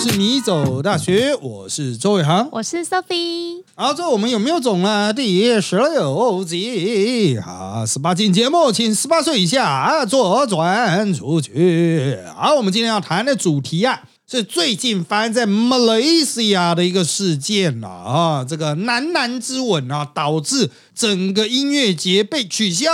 是你走大学，我是周伟航。我是 Sophie。好，这我们有没有种呢？第十六集啊，十八禁节目，请十八岁以下左转出去。好，我们今天要谈的主题啊，是最近发生在马来西亚的一个事件了啊，这个男男之吻啊，导致整个音乐节被取消。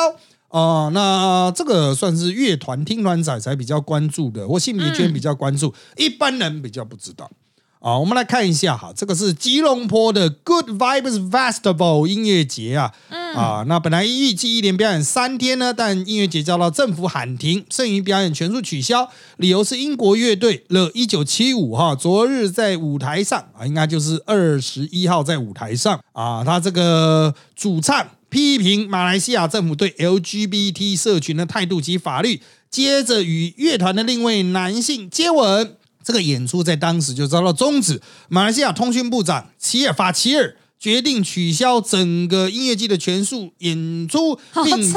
啊、那这个算是乐团听团仔才比较关注的，或性别圈比较关注，一般人比较不知道。啊，我们来看一下哈，这个是吉隆坡的 Good Vibes Festival 音乐节啊，啊，那本来预计一连表演三天呢，但音乐节遭到政府喊停，剩余表演全数取消，理由是英国乐队了一九七五哈，昨日在舞台上啊，应该就是二十一号在舞台上啊，他这个主唱。批评马来西亚政府对 LGBT 社群的态度及法律，接着与乐团的另一位男性接吻。这个演出在当时就遭到终止。马来西亚通讯部长齐尔法齐尔决定取消整个音乐季的全数演出，好并！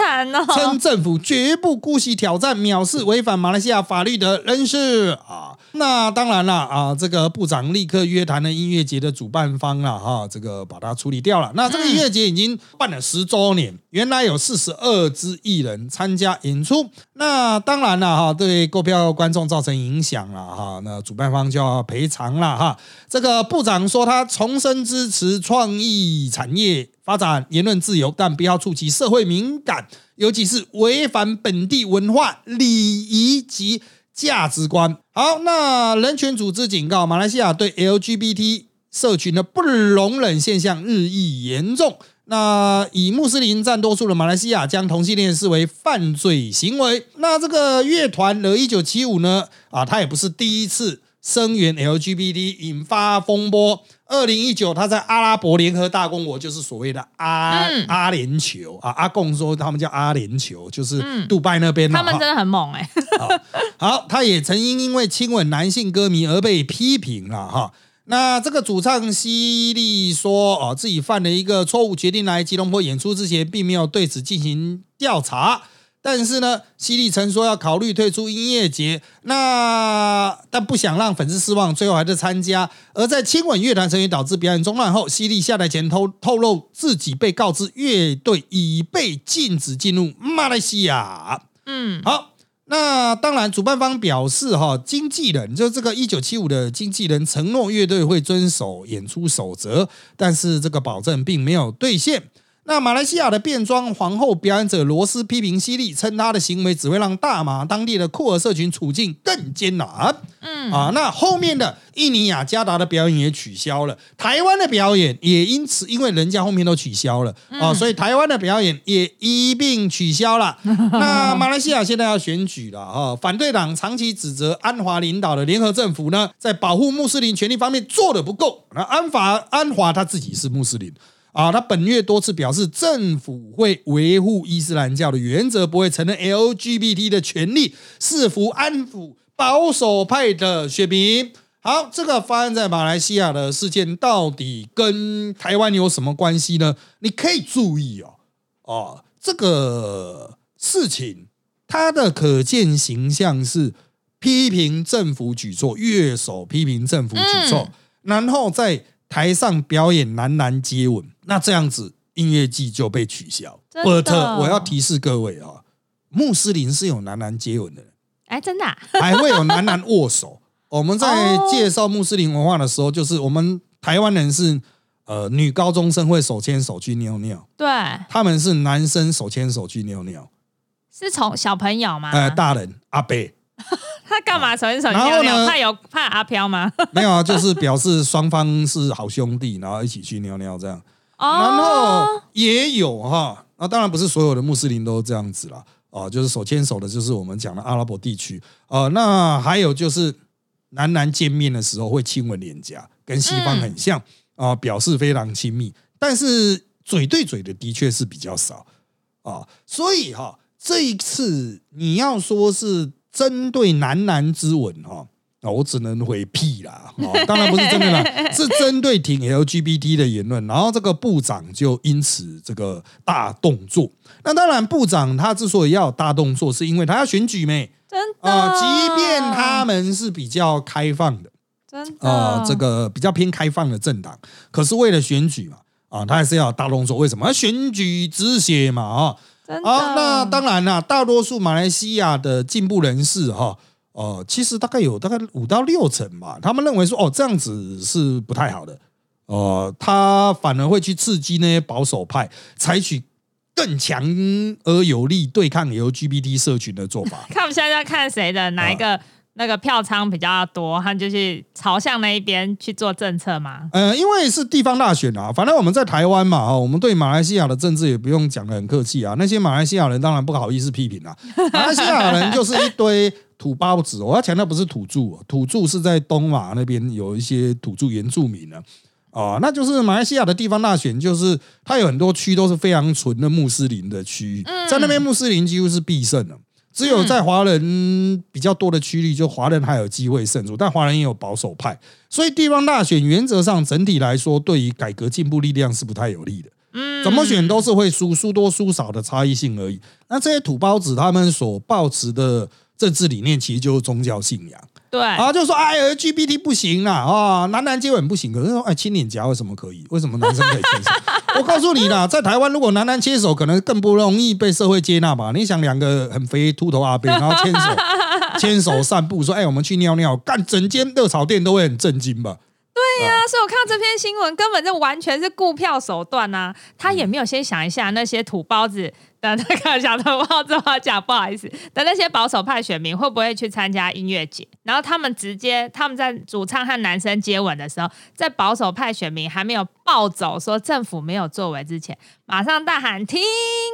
称政府绝不姑息挑战、藐视违反马来西亚法律的人士啊。那当然了啊，这个部长立刻约谈了音乐节的主办方了哈，这个把它处理掉了。那这个音乐节已经办了十周年，原来有四十二支艺人参加演出。那当然了哈，对购票观众造成影响了哈，那主办方就要赔偿了哈。这个部长说，他重申支持创意产业发展、言论自由，但不要触及社会敏感，尤其是违反本地文化礼仪及价值观。好，那人权组织警告，马来西亚对 LGBT 社群的不容忍现象日益严重。那以穆斯林占多数的马来西亚将同性恋视为犯罪行为。那这个乐团的一九七五呢？啊，他也不是第一次声援 LGBT 引发风波。二零一九，他在阿拉伯联合大公国，就是所谓的阿、嗯阿联酋啊，阿贡说他们叫阿联酋，就是杜拜那边、啊他们真的很猛哎、好，他也曾因因为亲吻男性歌迷而被批评了哈。那这个主唱犀利说，哦，自己犯了一个错误，决定来吉隆坡演出之前，并没有对此进行调查。但是呢，犀利曾说要考虑退出音乐节，那但不想让粉丝失望，最后还是参加。而在亲吻乐团成员导致表演中断后，犀利下台前透透露自己被告知乐队已被禁止进入马来西亚。嗯，好，那当然，主办方表示哈，经纪人就这个一九七五的经纪人承诺乐队会遵守演出守则，但是这个保证并没有兑现。那马来西亚的变装皇后表演者罗斯批评犀利，称他的行为只会让大马当地的库尔社群处境更艰难。嗯啊，那后面的印尼雅加达的表演也取消了，台湾的表演也因此因为人家后面都取消了啊，所以台湾的表演也一并取消了。那马来西亚现在要选举了啊，反对党长期指责安华领导的联合政府呢，在保护穆斯林权利方面做的不够。那安华安华他自己是穆斯林。啊，他本月多次表示，政府会维护伊斯兰教的原则，不会承认 LGBT 的权利，试图安抚保守派的血民。好，这个发生在马来西亚的事件到底跟台湾有什么关系呢？你可以注意哦，哦，这个事情它的可见形象是批评政府举措，乐手批评政府举措，然后在台上表演男男接吻，那这样子音乐季就被取消。伯特我要提示各位啊，穆斯林是有男男接吻的人，哎，真的啊、还会有男男握手。我们在介绍穆斯林文化的时候，就是我们台湾人是呃女高中生会手牵手去尿尿，对，他们是男生手牵手去尿尿，是从小朋友吗？呃，大人阿伯 他干嘛手牵手然后呢尿尿？怕有怕阿飘吗？没有啊，就是表示双方是好兄弟，然后一起去尿尿这样。然哦，后也有哈，那当然不是所有的穆斯林都这样子啦，啊，就是手牵手的，就是我们讲的阿拉伯地区，呃，那还有就是男男见面的时候会亲吻脸颊，跟西方很像啊、表示非常亲密，但是嘴对嘴的的确是比较少啊，所以哈，这一次你要说是针对男男之吻哈。啊，我只能回屁啦！哦，当然不是真的啦，是针对挺 LGBT 的言论，然后这个部长就因此这个大动作。那当然，部长他之所以要有大动作，是因为他要选举没真的啊、即便他们是比较开放的真的啊，这个比较偏开放的政党，可是为了选举嘛，啊，他还是要大动作。为什么？要选举止血嘛，啊，真的啊，那当然啦，大多数马来西亚的进步人士哈，呃，其实大概有大概五到六成吧，他们认为说，哦，这样子是不太好的，呃，他反而会去刺激那些保守派，采取更强而有力对抗 LGBT 社群的做法。看我们现在要看谁的哪一个那个票仓比较多，他就是朝向那一边去做政策嘛。呃，因为是地方大选啊，反正我们在台湾嘛，哦，我们对马来西亚的政治也不用讲的很客气啊。那些马来西亚人当然不好意思批评啊，马来西亚人就是一堆土包子。我要强调不是土著，土著是在东马那边有一些土著原住民呢。哦，那就是马来西亚的地方大选，就是它有很多区都是非常纯的穆斯林的区域，在那边穆斯林几乎是必胜的。只有在华人比较多的区域，就华人还有机会胜出，但华人也有保守派，所以地方大选原则上整体来说，对于改革进步力量是不太有利的。嗯，怎么选都是会输，输多输少的差异性而已。那这些土包子他们所抱持的政治理念，其实就是宗教信仰。对，啊，就说哎，LGBT 不行啦，啊，男男接吻不行。可是说，哎，亲脸颊为什么可以？为什么男生可以牵手？我告诉你啦，在台湾，如果男男牵手，可能更不容易被社会接纳吧？你想，两个很肥秃头阿伯，然后牵手牵手散步，说，哎，我们去尿尿，干整间热炒店都会很震惊吧？对呀、所以我看到这篇新闻，根本就完全是顾票手段呐、他也没有先想一下那些土包子的那个小土包子，我讲不好意思的那些保守派选民会不会去参加音乐节？然后他们直接他们在主唱和男生接吻的时候，在保守派选民还没有暴走说政府没有作为之前，马上大喊停，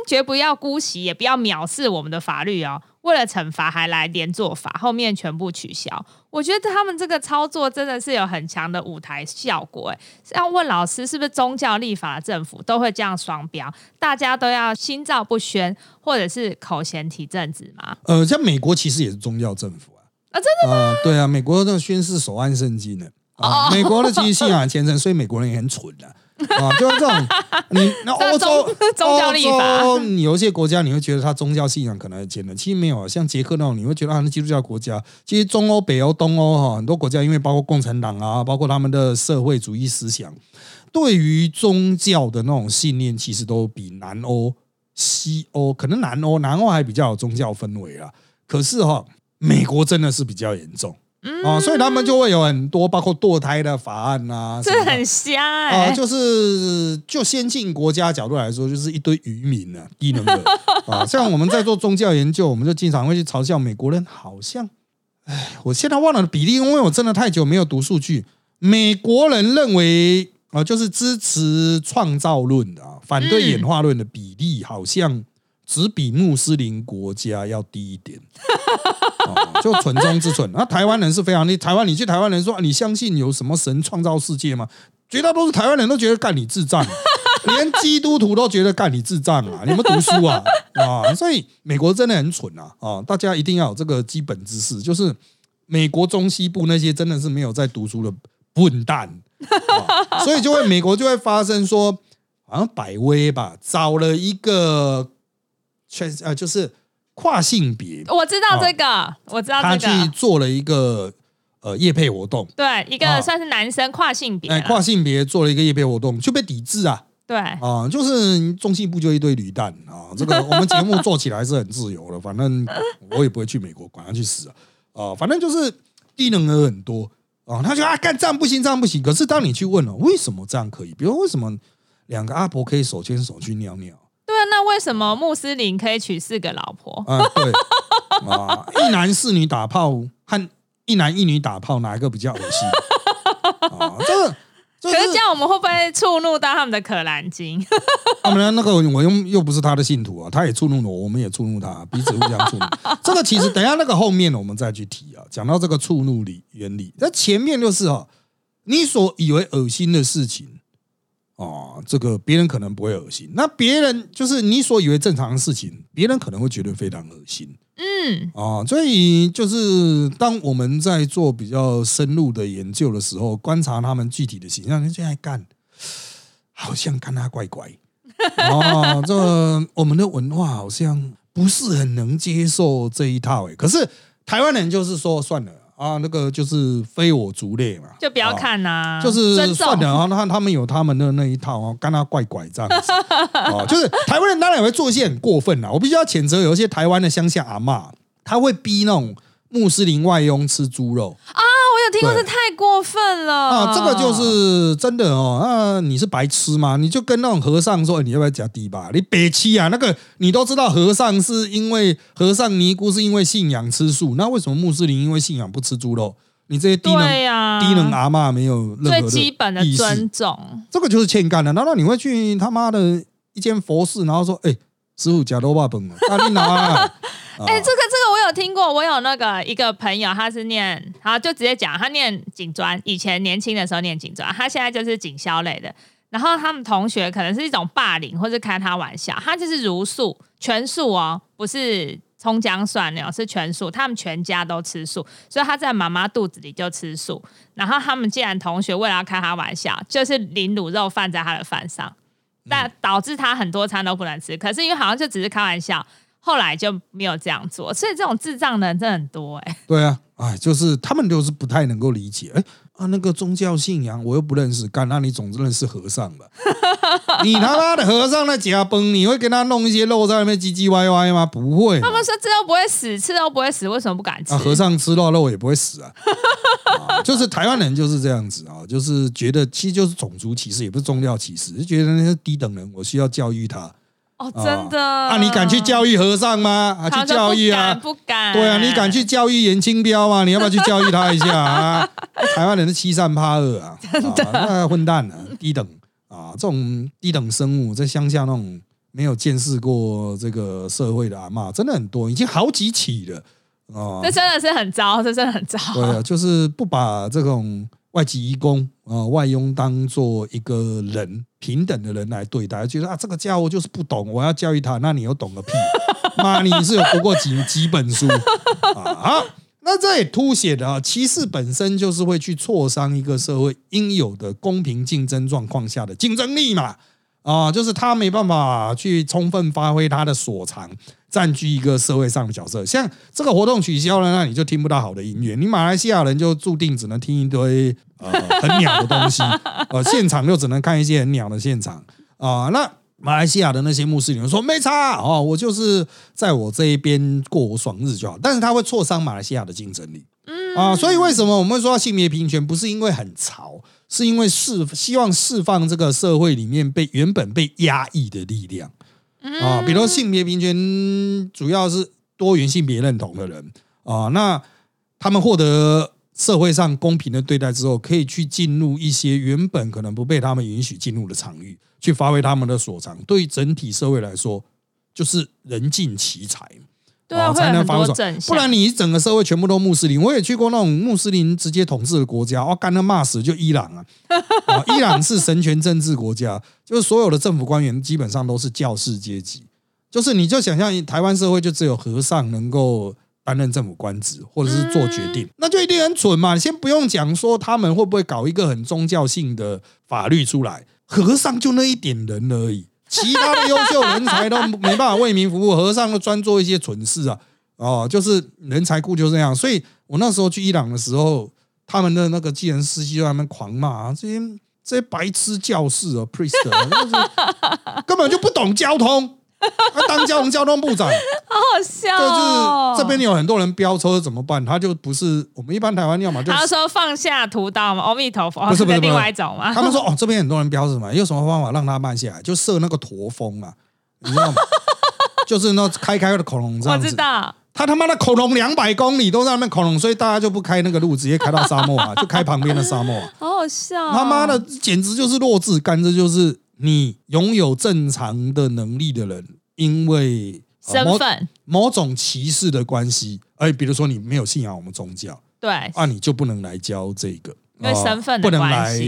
绝不要姑息，也不要藐视我们的法律哦。为了惩罚还来连坐法，后面全部取消。我觉得他们这个操作真的是有很强的舞台效果。哎，要问老师，是不是宗教立法的政府都会这样双标？大家都要心照不宣，或者是口嫌体正直吗？呃，像美国其实也是宗教政府啊。啊，真的啊、对啊，美国的宣誓手按圣经呢。啊，美国的其实信仰很虔诚，所以美国人也很蠢的啊。就是这种，你那欧洲宗宗教立法有一些国家你会觉得它宗教信仰可能很虔诚，其实没有啊。像捷克那种，你会觉得它是基督教国家，其实中欧、北欧、东欧哈，很多国家因为包括共产党啊，包括他们的社会主义思想，对于宗教的那种信念，其实都比南欧、西欧，可能南欧南欧还比较有宗教氛围啊。可是哈、美国真的是比较严重。啊，所以他们就会有很多包括堕胎的法案啊，什么的这很瞎哎啊、哎、就是就先进国家角度来说，就是一堆渔民啊，低能的 啊。像我们在做宗教研究，我们就经常会去嘲笑美国人，好像，哎，我现在忘了比例，因为我真的太久没有读数据。美国人认为啊、就是支持创造论的啊，反对演化论的比例好像只比穆斯林国家要低一点。就蠢中之蠢。那台湾人是非常，你台湾你去台湾人说、你相信有什么神创造世界吗？绝大多数台湾人都觉得干你智障，连基督徒都觉得干你智障啊！你们读书啊啊！所以美国真的很蠢啊啊！大家一定要有这个基本知识，就是美国中西部那些真的是没有在读书的笨蛋，所以就会美国就会发生说，好像百威吧，找了一个确呃就是跨性别，我知道这个，我知道他去，做了一个呃夜配活动，对，一啊个算是男生跨性别哎，跨性别做了一个夜配活动，就被抵制啊对，啊！就是中信部就一堆驴蛋啊！这个 我们节目做起来是很自由的，反正我也不会去美国，管他去死啊！啊，反正就是低能儿很多啊，他就啊干这样不行，这样不行。可是当你去问了，为什么这样可以？比如为什么两个阿婆可以手牵手去尿尿？那为什么穆斯林可以娶四个老婆？啊，对 啊，一男四女打炮和一男一女打炮哪一个比较恶心？啊，这个。这可是这样，我们会不会触怒到他们的可兰经？他们那个我又又不是他的信徒啊，他也触怒了我，我们也触怒他，彼此互相触怒。这个其实等一下那个后面我们再去提啊，讲到这个触怒理原理。那前面就是哈、你所以为恶心的事情哦，这个别人可能不会恶心，那别人就是你所以为正常的事情，别人可能会觉得非常恶心。嗯，啊，所以就是当我们在做比较深入的研究的时候，观察他们具体的形象，人家在干，好像看他怪怪。哦，这我们的文化好像不是很能接受这一套诶。可是台湾人就是说算了啊，那个就是非我族类嘛，就不要啊看呐、就是。算了啊，那他们有他们的那一套啊，干他怪怪这样子。啊，就是台湾人当然也会做一些很过分啦，我必须要谴责有一些台湾的乡下阿嬷，他会逼那种穆斯林外佣吃猪肉。我有听过，对这太过分了啊，这个就是真的哦。那你是白痴吗？你就跟那种和尚说，欸你要不要加低吧？你北七啊，那个你都知道，和尚是因为和尚尼姑是因为信仰吃素，那为什么穆斯林因为信仰不吃猪肉？你这些低能低能阿嬷没有任何最的基本的尊重。这个就是欠干的。难道你会去他妈的一间佛寺，然后说：“哎、师傅假肉霸本啊，那你拿啊？” 哎、这个这个我有听过，我有那个一个朋友，他是念，好就直接讲，他念警专，以前年轻的时候念警专，他现在就是警校类的。然后他们同学可能是一种霸凌，或是开他玩笑，他就是如素全素哦，不是葱姜蒜那种，是全素。他们全家都吃素，所以他在妈妈肚子里就吃素。然后他们既然同学为了要开他玩笑，就是淋卤肉饭在他的饭上，但导致他很多餐都不能吃。可是因为好像就只是开玩笑，后来就没有这样做。所以这种智障的人真的很多哎、对啊，哎，就是他们就是不太能够理解。哎啊，那个宗教信仰我又不认识，干那你总认识和尚吧？你他妈的和尚在夹崩，你会跟他弄一些肉在那边唧唧歪歪吗？不会。他们说吃都不会死，吃都不会死，为什么不敢吃？啊，和尚吃肉肉也不会死啊。啊就是台湾人就是这样子啊，就是觉得其实就是种族歧视，也不是宗教歧视，就觉得那些低等人，我需要教育他。哦，真的啊，你敢去教育和尚吗？啊，去教育啊，不敢。对啊，你敢去教育严清标吗？你要不要去 教育他一下啊？台湾人是欺善怕恶啊，真的，那混蛋啊，低等啊，这种低等生物在乡下那种没有见识过这个社会的阿嬷，真的很多，已经好几起了啊。这真的是很糟，这真的很糟。对啊，就是不把这种外籍移工啊、外佣当做一个人平等的人来对待，觉得啊这个家伙就是不懂，我要教育他，那你又懂个屁？妈，你是有读过几几本书啊？那这也凸显了啊，歧视本身就是会去挫伤一个社会应有的公平竞争状况下的竞争力嘛。啊，就是他没办法去充分发挥他的所长，占据一个社会上的角色。像这个活动取消了，那你就听不到好的音乐。你马来西亚人就注定只能听一堆呃很鸟的东西，呃，现场又只能看一些很鸟的现场啊、那马来西亚的那些穆斯林说没差哦，我就是在我这一边过我爽日就好，但是他会挫伤马来西亚的竞争力。嗯啊，所以为什么我们会说到性别平权，不是因为很潮，是因为释希望释放这个社会里面被原本被压抑的力量啊，比如性别平权主要是多元性别认同的人啊，那他们获得社会上公平的对待之后，可以去进入一些原本可能不被他们允许进入的场域，去发挥他们的所长，对于整体社会来说，就是人尽其才。对啊，才能防守不然你整个社会全部都穆斯林，我也去过那种穆斯林直接统治的国家，哦，干他骂死就伊朗啊，啊，伊朗是神权政治国家，就是所有的政府官员基本上都是教士阶级，就是你就想象台湾社会就只有和尚能够担任政府官职或者是做决定，那就一定很蠢嘛。你先不用讲说他们会不会搞一个很宗教性的法律出来，和尚就那一点人而已。其他的优秀人才都 没办法为民服务，和尚都专做一些蠢事啊！哦，就是人才库就这样。所以我那时候去伊朗的时候，他们的那个计程司机就在那边狂骂、啊、这些这些白痴教士啊，priest，啊就是 根本就不懂交通，他当交通交通部长，好 就是这边有很多人飙车怎么办？他就不是我们一般台湾要么就他说放下屠刀嘛，阿弥陀佛，不是不是另外一种嘛。他们说哦，这边很多人飙是什么？有什么方法让他慢下来？就设那个驼峰啊，你知道吗？就是那开开的恐龙这我样子。知道，他他妈的恐龙两百公里都在那边恐龙，所以大家就不开那个路，直接开到沙漠啊，就开旁边的沙漠、啊。好好笑哦。他妈的，简直就是弱智干，这就是你拥有正常的能力的人，因为、身份，某种歧视的关系，哎，比如说你没有信仰我们宗教对，啊，你就不能来教这个，因为啊身份不能来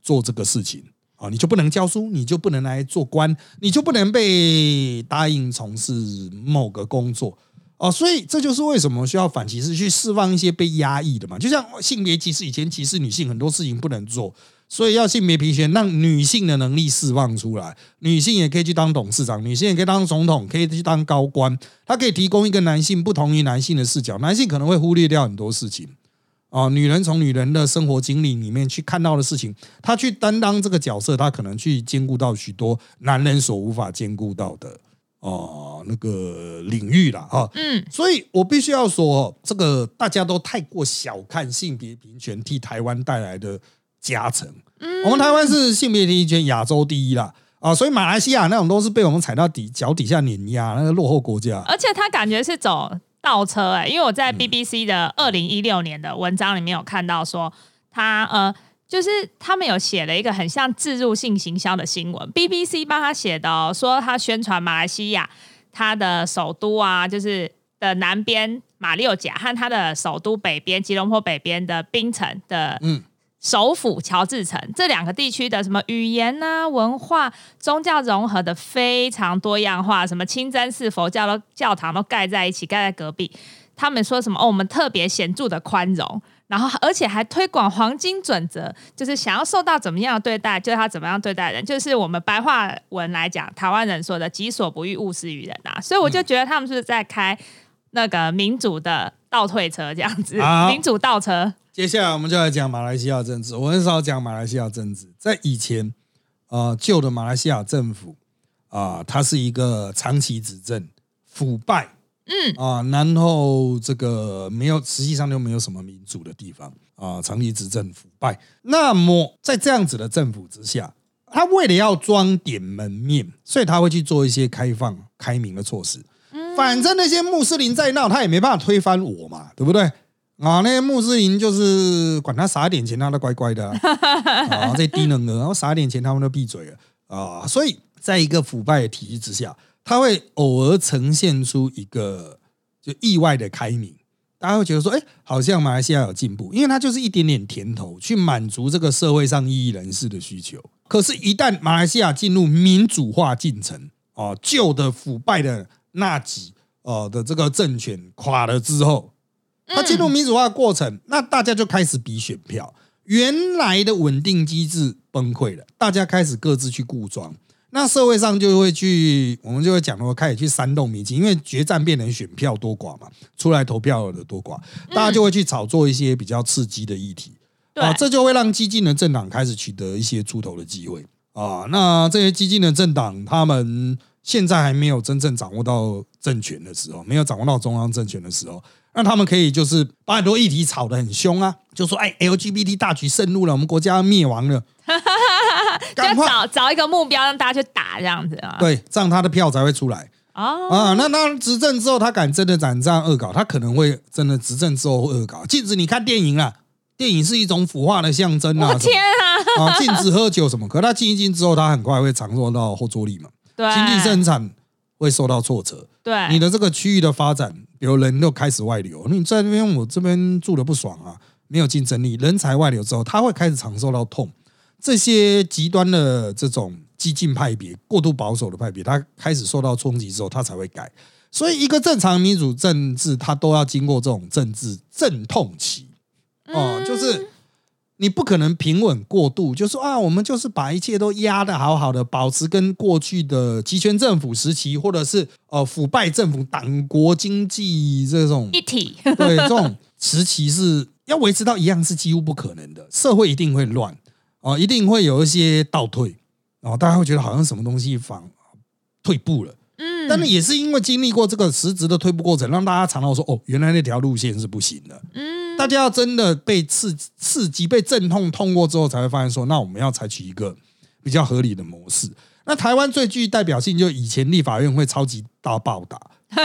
做这个事情啊，你就不能教书，你就不能来做官，你就不能被答应从事某个工作。哦，所以这就是为什么需要反歧视，去释放一些被压抑的嘛。就像性别歧视，以前歧视女性很多事情不能做，所以要性别平权，让女性的能力释放出来。女性也可以去当董事长，女性也可以当总统，可以去当高官。她可以提供一个男性不同于男性的视角，男性可能会忽略掉很多事情啊，女人从女人的生活经历里面去看到的事情，她去担当这个角色，她可能去兼顾到许多男人所无法兼顾到的哦、那个领域了啊。嗯，所以我必须要说，这个大家都太过小看性别平权替台湾带来的加成。嗯我们台湾是性别平权亚洲第一啦。啊，所以马来西亚那种都是被我们踩到底脚底下碾压，那个落后国家。而且他感觉是走倒车哎、因为我在嗯 BBC 的二零一六年的文章里面有看到说，他呃，就是他们有写了一个很像自入性行销的新闻，BBC 帮他写的、哦，说他宣传马来西亚它的首都啊，就是的南边马六甲和它的首都北边吉隆坡北边的槟城的嗯首府乔治城这两个地区的什么语言啊、文化、宗教融合的非常多样化，什么清真寺、佛教都教堂都盖在一起，盖在隔壁。他们说什么？哦，我们特别显著的宽容，然后而且还推广黄金准则，就是想要受到怎么样对待，就要怎么样对待人，就是我们白话文来讲，台湾人说的“己所不欲，勿施于人”啊。所以我就觉得他们是在开那个民主的倒退车，这样子，民主倒车。接下来我们就来讲马来西亚政治。我很少讲马来西亚政治，在以前，呃，旧的马来西亚政府啊、它是一个长期执政、腐败，嗯啊、然后这个没有，实际上就没有什么民主的地方啊、长期执政腐败。那么在这样子的政府之下，他为了要装点门面，所以他会去做一些开放、开明的措施。反正那些穆斯林在闹，他也没办法推翻我嘛，对不对？啊，那些穆斯林就是管他撒一点钱，他都乖乖的啊。啊，这低能儿，然后撒点钱，他们都闭嘴了啊。所以，在一个腐败的体系之下，他会偶尔呈现出一个就意外的开明，大家会觉得说，哎，好像马来西亚有进步，因为他就是一点点甜头，去满足这个社会上异议人士的需求。可是，一旦马来西亚进入民主化进程，哦，旧的腐败的那几呃的这个政权垮了之后，他进入民主化的过程，那大家就开始比选票，原来的稳定机制崩溃了，大家开始各自去固装。那社会上就会去，我们就会讲说，开始去煽动民情，因为决战变成选票多寡嘛，出来投票的多寡，大家就会去炒作一些比较刺激的议题。对啊，这就会让激进的政党开始取得一些出头的机会啊。那这些激进的政党，他们现在还没有真正掌握到政权的时候，没有掌握到中央政权的时候，那他们可以就是把很多议题吵得很凶啊，就说哎，LGBT 大局渗入了，我们国家要灭亡了，就要赶快找找一个目标让大家去打这样子啊。对，这样他的票才会出来。哦，啊，那那执政之后，他敢真的敢这样恶搞，他可能会真的执政之后会恶搞。禁止你看电影啊，电影是一种腐化的象征啊，我天啊！啊，禁止喝酒什么，可他禁一禁之后，他很快会尝受到后坐力嘛，对，经济生产会受到挫折，对。你的这个区域的发展，比如人又开始外流，你在那边我这边住的不爽啊，没有竞争力，人才外流之后，他会开始尝受到痛。这些极端的这种激进派别、过度保守的派别，他开始受到冲击之后，他才会改。所以，一个正常民主政治，它都要经过这种政治阵痛期。哦，就是你不可能平稳过渡，就说啊，我们就是把一切都压得好好的，保持跟过去的集权政府时期，或者是呃腐败政府、党国经济这种一体，对这种时期是要维持到一样是几乎不可能的，社会一定会乱哦，一定会有一些倒退哦，大家会觉得好像什么东西反退步了。嗯，但是也是因为经历过这个实质的退步过程，让大家尝到说，哦，原来那条路线是不行的。嗯，大家要真的被刺刺激、被阵痛痛过之后，才会发现说，那我们要采取一个比较合理的模式。那台湾最具代表性，就以前立法院会超级大暴打，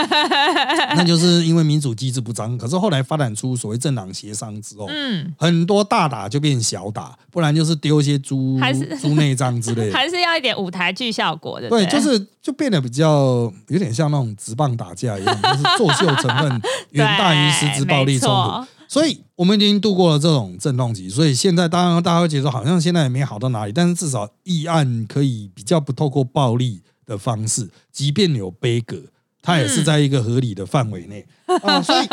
那就是因为民主机制不彰。可是后来发展出所谓政党协商之后，嗯，很多大打就变小打，不然就是丢一些猪 猪内脏之类的。还是要一点舞台剧效果的。对，就是就变得比较有点像那种直棒打架一样，就是作秀成分远大于实质暴力冲突。所以我们已经度过了这种阵痛期，所以现在当然大家会觉得好像现在也没好到哪里，但是至少议案可以比较不透过暴力的方式，即便有悲歌，它也是在一个合理的范围内。啊、所以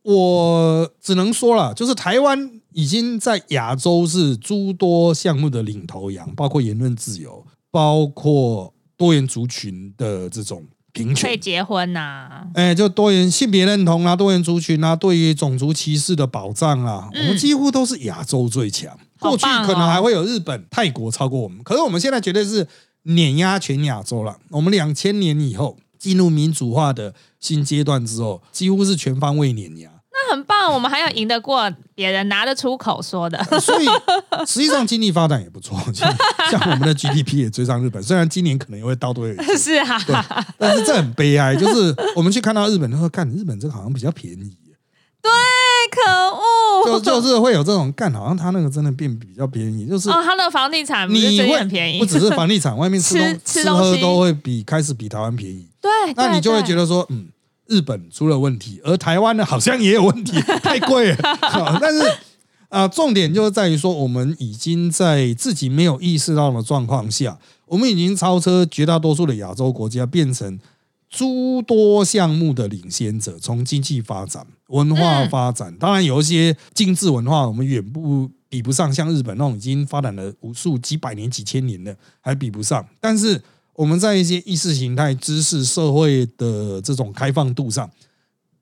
我只能说了，就是台湾已经在亚洲是诸多项目的领头羊，包括言论自由，包括多元族群的这种平权。可以结婚呐、哎，就多元性别认同啊，多元族群啊，对于种族歧视的保障啊，我们几乎都是亚洲最强。过去可能还会有日本、泰国超过我们，可是我们现在绝对是碾压全亚洲了。我们两千年以后进入民主化的新阶段之后，几乎是全方位碾压。那很棒，我们还要赢得过别人，拿得出口说的。所以实际上经济发展也不错，像 像我们的 GDP 也追上日本，虽然今年可能也会倒退，是啊，但是这很悲哀，就是我们去看到日本，就说干日本这个好像比较便宜。对可恶！就就是会有这种干，好像他那个真的变比较便宜，就是哦，他的房地产你会很便宜，不只是房地产，外面吃东吃东西喝都会比开始比台湾便宜，对，那你就会觉得得说，嗯，日本出了问题，而台湾呢好像也有问题，太贵了。好但是啊、重点就是在于说，我们已经在自己没有意识到的状况下，我们已经超车绝大多数的亚洲国家，变成诸多项目的领先者。从经济发展、文化发展，当然有一些精致文化，我们远不比不上像日本那种已经发展了无数几百年、几千年的，还比不上。但是我们在一些意识形态、知识、社会的这种开放度上，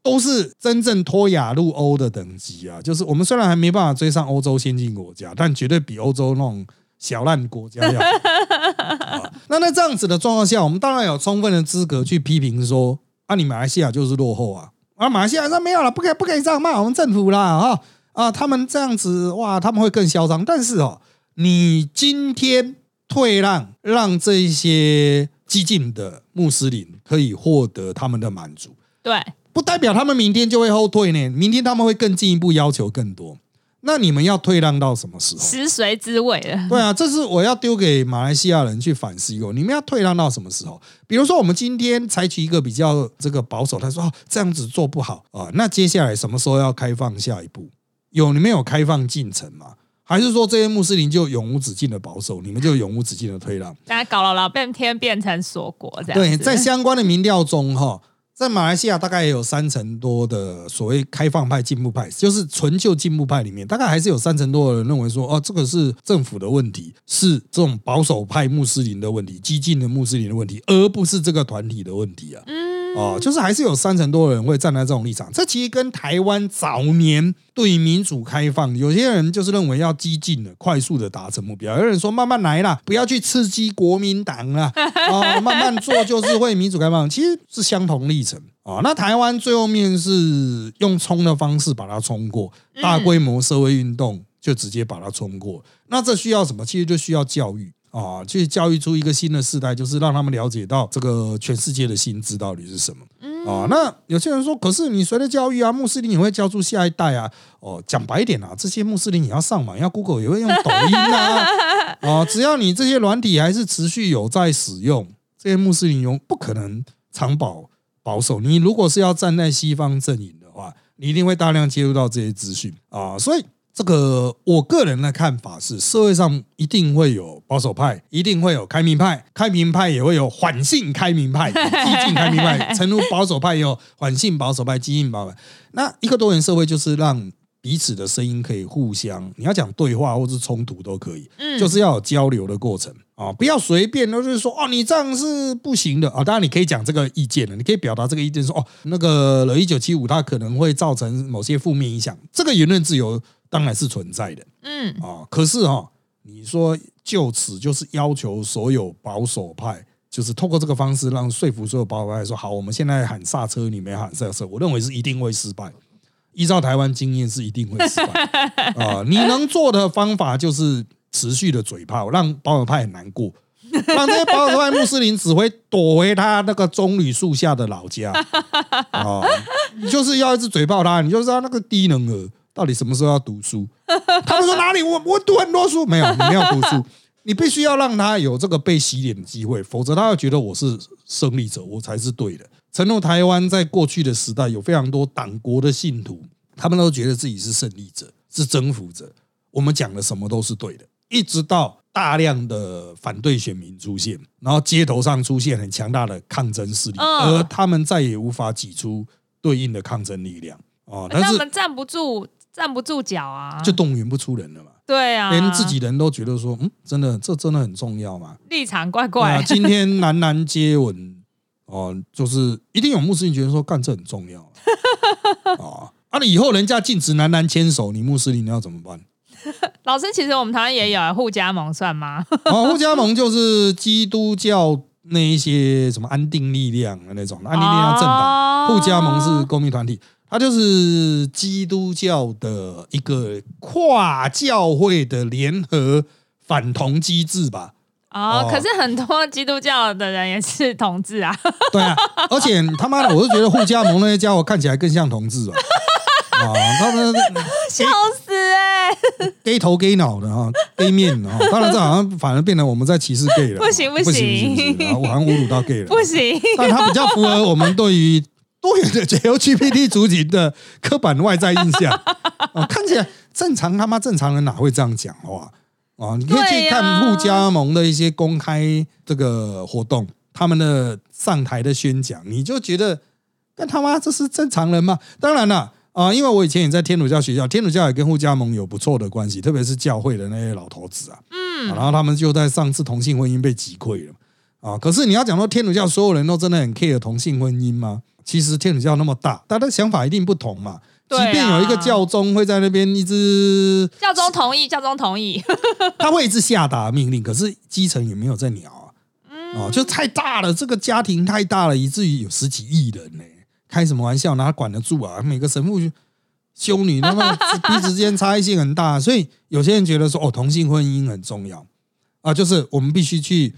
都是真正脱亚入欧的等级啊！就是我们虽然还没办法追上欧洲先进国家，但绝对比欧洲那种小烂国家要好。那在这样子的状况下，我们当然有充分的资格去批评说：啊，你马来西亚就是落后啊！啊，马来西亚说没有了，不可以不可以这样骂我们政府啦！哈啊，他们这样子哇，他们会更嚣张。但是哦，你今天退让，让这一些激进的穆斯林可以获得他们的满足，对，不代表他们明天就会后退呢。明天他们会更进一步要求更多。那你们要退让到什么时候？食髓知味了。对啊，这是我要丢给马来西亚人去反思一个，你们要退让到什么时候？比如说，我们今天采取一个比较这个保守，他说哦这样子做不好啊，那接下来什么时候要开放下一步？有你们有开放进程吗？还是说这些穆斯林就永无止境的保守，你们就永无止境的退让？大家搞了老半天变成锁国这样对，在相关的民调中，哈，在马来西亚大概也有三成多的所谓开放派、进步派，就是纯就进步派里面，大概还是有三成多的人认为说，哦，这个是政府的问题，是这种保守派穆斯林的问题、激进的穆斯林的问题，而不是这个团体的问题啊。哦，就是还是有三成多的人会站在这种立场，这其实跟台湾早年对民主开放，有些人就是认为要激进的、快速的达成目标，有人说慢慢来啦，不要去刺激国民党啦，啊、慢慢做就是会民主开放，其实是相同历程。啊、那台湾最后面是用冲的方式把它冲过，大规模社会运动就直接把它冲过，那这需要什么？其实就需要教育。啊，去教育出一个新的世代，就是让他们了解到这个全世界的薪资到底是什么。啊，那有些人说，可是你随着教育啊，穆斯林也会教出下一代啊。哦，讲白一点啊，这些穆斯林也要上网，要 Google 也会用抖音啊。啊，只要你这些软体还是持续有在使用，这些穆斯林永不可能长保保守。你如果是要站在西方阵营的话，你一定会大量接触到这些资讯啊。所以这个我个人的看法是，社会上一定会有保守派，一定会有开明派，开明派也会有缓性开明派、激进开明派，诚如保守派也有缓性保守派、激进保守派。那一个多元社会就是让彼此的声音可以互相，你要讲对话或是冲突都可以，嗯就是要有交流的过程啊，不要随便都是说哦，你这样是不行的啊。当然你可以讲这个意见了，你可以表达这个意见说哦，那个了一九七五它可能会造成某些负面影响，这个言论自由当然是存在的嗯，啊。可是哈、你说就此就是要求所有保守派。就是透过这个方式让说服所有保守派说好，我们现在喊刹车，你没喊刹车，我认为是一定会失败。依照台湾经验是一定会失败 啊、你能做的方法就是持续的嘴炮，让保守派很难过，让这些保守派穆斯林只会躲回他那个棕榈树下的老家啊、你就是要一直嘴炮他，你就知道那个低能儿到底什么时候要读书。他们说哪里我我读很多书，没有，你没有读书。你必须要让他有这个被洗脸的机会，否则他会觉得我是胜利者，我才是对的。承诺台湾在过去的时代有非常多党国的信徒，他们都觉得自己是胜利者，是征服者。我们讲的什么都是对的，一直到大量的反对选民出现，然后街头上出现很强大的抗争势力，嗯而他们再也无法挤出对应的抗争力量啊！但是他们站不住，站不住脚啊，就动员不出人了嘛，对啊，连自己人都觉得说，嗯，真的这真的很重要吗？立场怪怪啊，怪，今天男男接吻哦，就是一定有穆斯林觉得说干这很重要啊 啊！你以后人家禁止男男牵手，你穆斯林要怎么办？老师，其实我们台湾也有啊互加盟算吗？啊，互加盟就是基督教那一些什么安定力量的那种安定力量政党，互加盟是公民团体，它就是基督教的一个跨教会的联合反同机制吧。哦哦，可是很多基督教的人也是同志啊。对啊，而且他妈的，我是觉得互加盟那些家伙看起来更像同志啊。啊，他们笑死哎、gay 头 gay 脑的哈，gay 面啊，当然这好像反而变成我们在歧视 gay 了，不行不不行不行，不行啊我好像侮辱到 gay 了，不行，但它比较符合我们对于多元的 LGBT 族群的刻板外在印象啊，看起来正常他妈正常人哪会这样讲话啊？你可以去看互加盟的一些公开这个活动，他们的上台的宣讲，你就觉得跟他妈这是正常人吗？当然了。啊，因为我以前也在天主教学校，天主教也跟互加盟有不错的关系，特别是教会的那些老头子啊，嗯，然后他们就在上次同性婚姻被击溃了啊。可是你要讲说天主教所有人都真的很 care 同性婚姻吗？其实天主教那么大，大家的想法一定不同嘛。即便有一个教宗会在那边一直，教宗同意，教宗同意。他会一直下达命令，可是基层也没有在鸟啊。哦，就太大了，这个家庭太大了，以至于有十几亿人呢、开什么玩笑？哪管得住啊？每个神父修女，那么彼此之间差异性很大，所以有些人觉得说，哦，同性婚姻很重要啊，就是我们必须去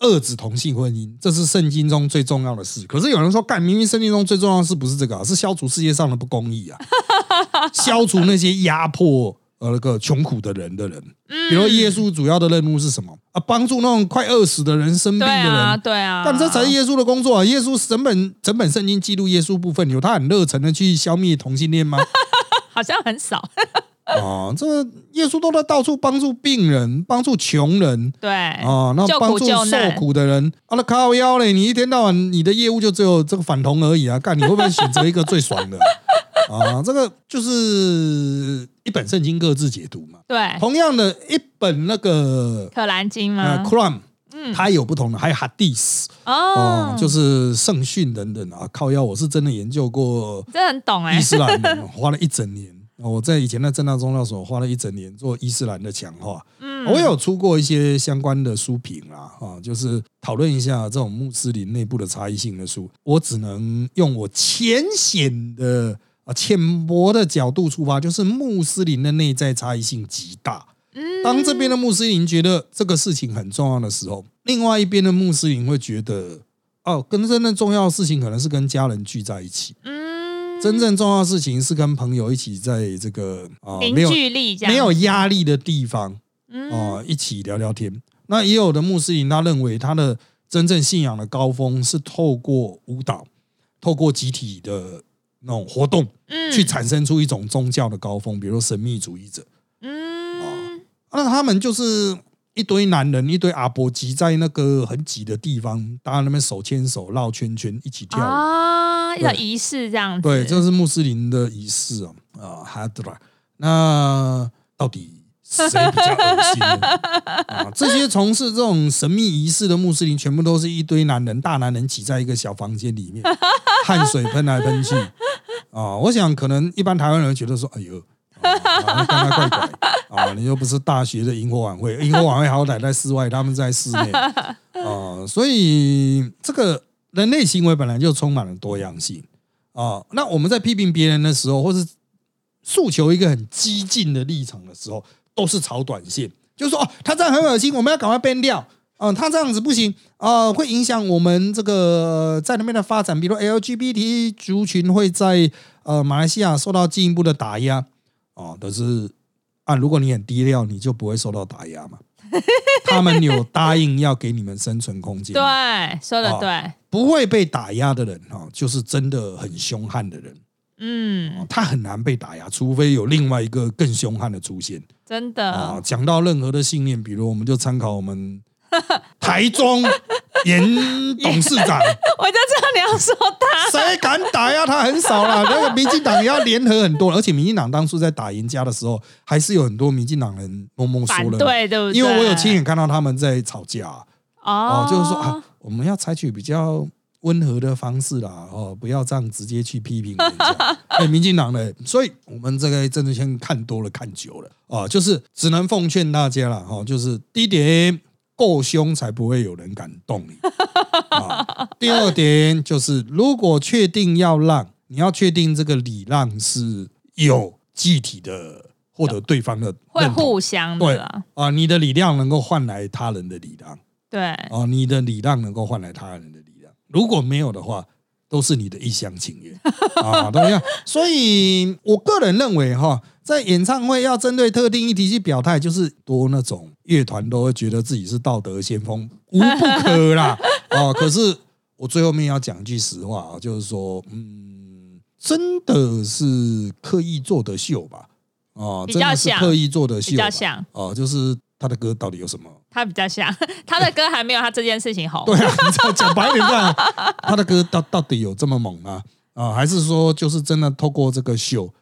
遏制同性婚姻，这是圣经中最重要的事。可是有人说，干，明明圣经中最重要的事不是这个、啊，是消除世界上的不公义啊，消除那些压迫呃那个穷苦的人的人。比如耶稣主要的任务是什么啊？帮助那种快饿死的人、生病的人。啊，对啊。但这才是耶稣的工作啊！耶稣整本整本圣经记录耶稣部分，有他很热忱的去消灭同性恋吗？好像很少。啊，这个耶稣都在到处帮助病人、帮助穷人对，啊，那帮助受苦的人。啊，那靠腰嘞！你一天到晚你的业务就只有这个反同而已啊！干，你会不会选择一个最爽的啊？这个就是一本圣经各自解读嘛。对，同样的一本那个可兰经呃吗？Quran，嗯它有不同的，还有 Hadith 哦哦，，就是圣训等等啊。靠腰，我是真的研究过真的很懂哎伊。斯兰的，花了一整年。我在以前的正大宗教所花了一整年做伊斯兰的强化，嗯我有出过一些相关的书评啦，啊，就是讨论一下这种穆斯林内部的差异性的书。我只能用我浅显的啊浅薄的角度出发，就是穆斯林的内在差异性极大。嗯当这边的穆斯林觉得这个事情很重要的时候，另外一边的穆斯林会觉得，哦，跟真正重要的事情可能是跟家人聚在一起。嗯，真正重要的事情是跟朋友一起在这个啊、没有凝聚力没有压力的地方嗯啊、一起聊聊天。那也有的穆斯林他认为他的真正信仰的高峰是透过舞蹈，透过集体的那种活动，嗯去产生出一种宗教的高峰，比如说神秘主义者。嗯啊那他们就是一堆男人，一堆阿伯挤在那个很挤的地方，大家那边手牵手绕圈圈一起跳舞。啊，对要仪式这样子。对，这是穆斯林的仪式啊，啊，哈德拉。那到底谁比较恶心呢？啊，这些从事这种神秘仪式的穆斯林，全部都是一堆男人，大男人挤在一个小房间里面，汗水喷来喷去。啊，我想可能一般台湾人觉得说，哎呦。啊，干他怪怪啊！你又不是大学的萤火晚会，萤火晚会好歹在室外，他们在室内啊，所以这个人类行为本来就充满了多样性啊。那我们在批评别人的时候，或是诉求一个很激进的立场的时候，都是炒短线，就是说哦，他这样很恶心，我们要赶快变掉。嗯，他这样子不行啊、会影响我们这个在那边的发展，比如 LGBT 族群会在呃马来西亚受到进一步的打压哦。但是啊，如果你很低调，你就不会受到打压嘛。他们有答应要给你们生存空间，对，说的哦对，不会被打压的人哈、哦，就是真的很凶悍的人。嗯，哦他很难被打压，除非有另外一个更凶悍的出现真的啊。哦，讲到任何的信念，比如我们就参考我们 台中严董事长，我就知道你要说他，谁敢打压他很少啦。那个民进党也要联合很多，而且民进党当初在打赢家的时候，还是有很多民进党人懵懵反说了，对对不对？因为我有亲眼看到他们在吵架。哦哦，就是说啊，我们要采取比较温和的方式啦，哦，不要这样直接去批评人家。哎，民进党的，所以我们这个政治圈看多了看久了啊，就是只能奉劝大家了哈，就是第一点够凶才不会有人敢动你 啊。第二点就是，如果确定要让，你要确定这个礼让是有具体的。获得对方的会互相的啊，你的礼让能够换来他人的礼让，对啊，你的礼让能够换来他人的礼让，如果没有的话，都是你的一厢情愿 啊，都一样。所以我个人认为哈，在演唱会要针对特定议题去表态，就是多那种乐团都会觉得自己是道德先锋，无不可啦啊。可是我最后面要讲一句实话啊，就是说，嗯，真的是刻意做的秀吧。哦，真的是刻意做的秀，比较像哦，就是他的歌到底有什么？他比较像 他的歌还没有他这件事情红。对啊，你讲白点讲，他的歌到到底有这么猛吗？啊，还是说就是真的透过这个秀？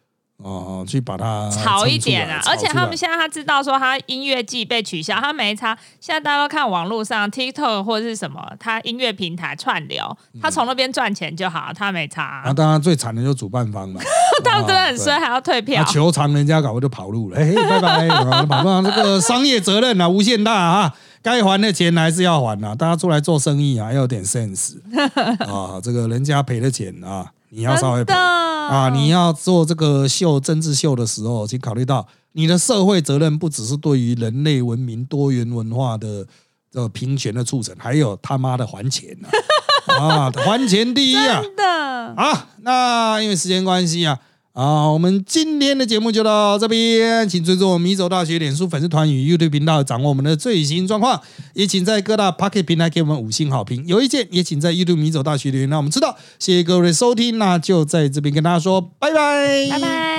哦，去把它炒一点啊！而且他们现在他知道说他音乐季被取消，他没差。现在大家都看网络上 TikTok 或者是什么，他音乐平台串流，他从那边赚钱就好，他没差。那当然最惨的就是主办方嘛，他们真的很衰，还要退票。球场人家搞不就跑路了？嘿，拜拜，跑路这个商业责任啊，无限大啊，该还的钱还是要还啊，大家出来做生意啊，要有点 sense 啊，这个人家赔的钱啊。你要稍微啊，你要做这个秀政治秀的时候，请考虑到你的社会责任不只是对于人类文明多元文化的这个平权的促成，还有他妈的还钱啊！还钱第一啊！真的啊！那因为时间关系啊。好，我们今天的节目就到这边，请追踪我们米走大学脸书粉丝团与 YouTube 频道，掌握我们的最新状况。也请在各大 Pocket 平台给我们五星好评。有意见也请在 YouTube 米走大学留言，让我们知道。谢谢各位收听，那就在这边跟大家说拜拜，拜拜。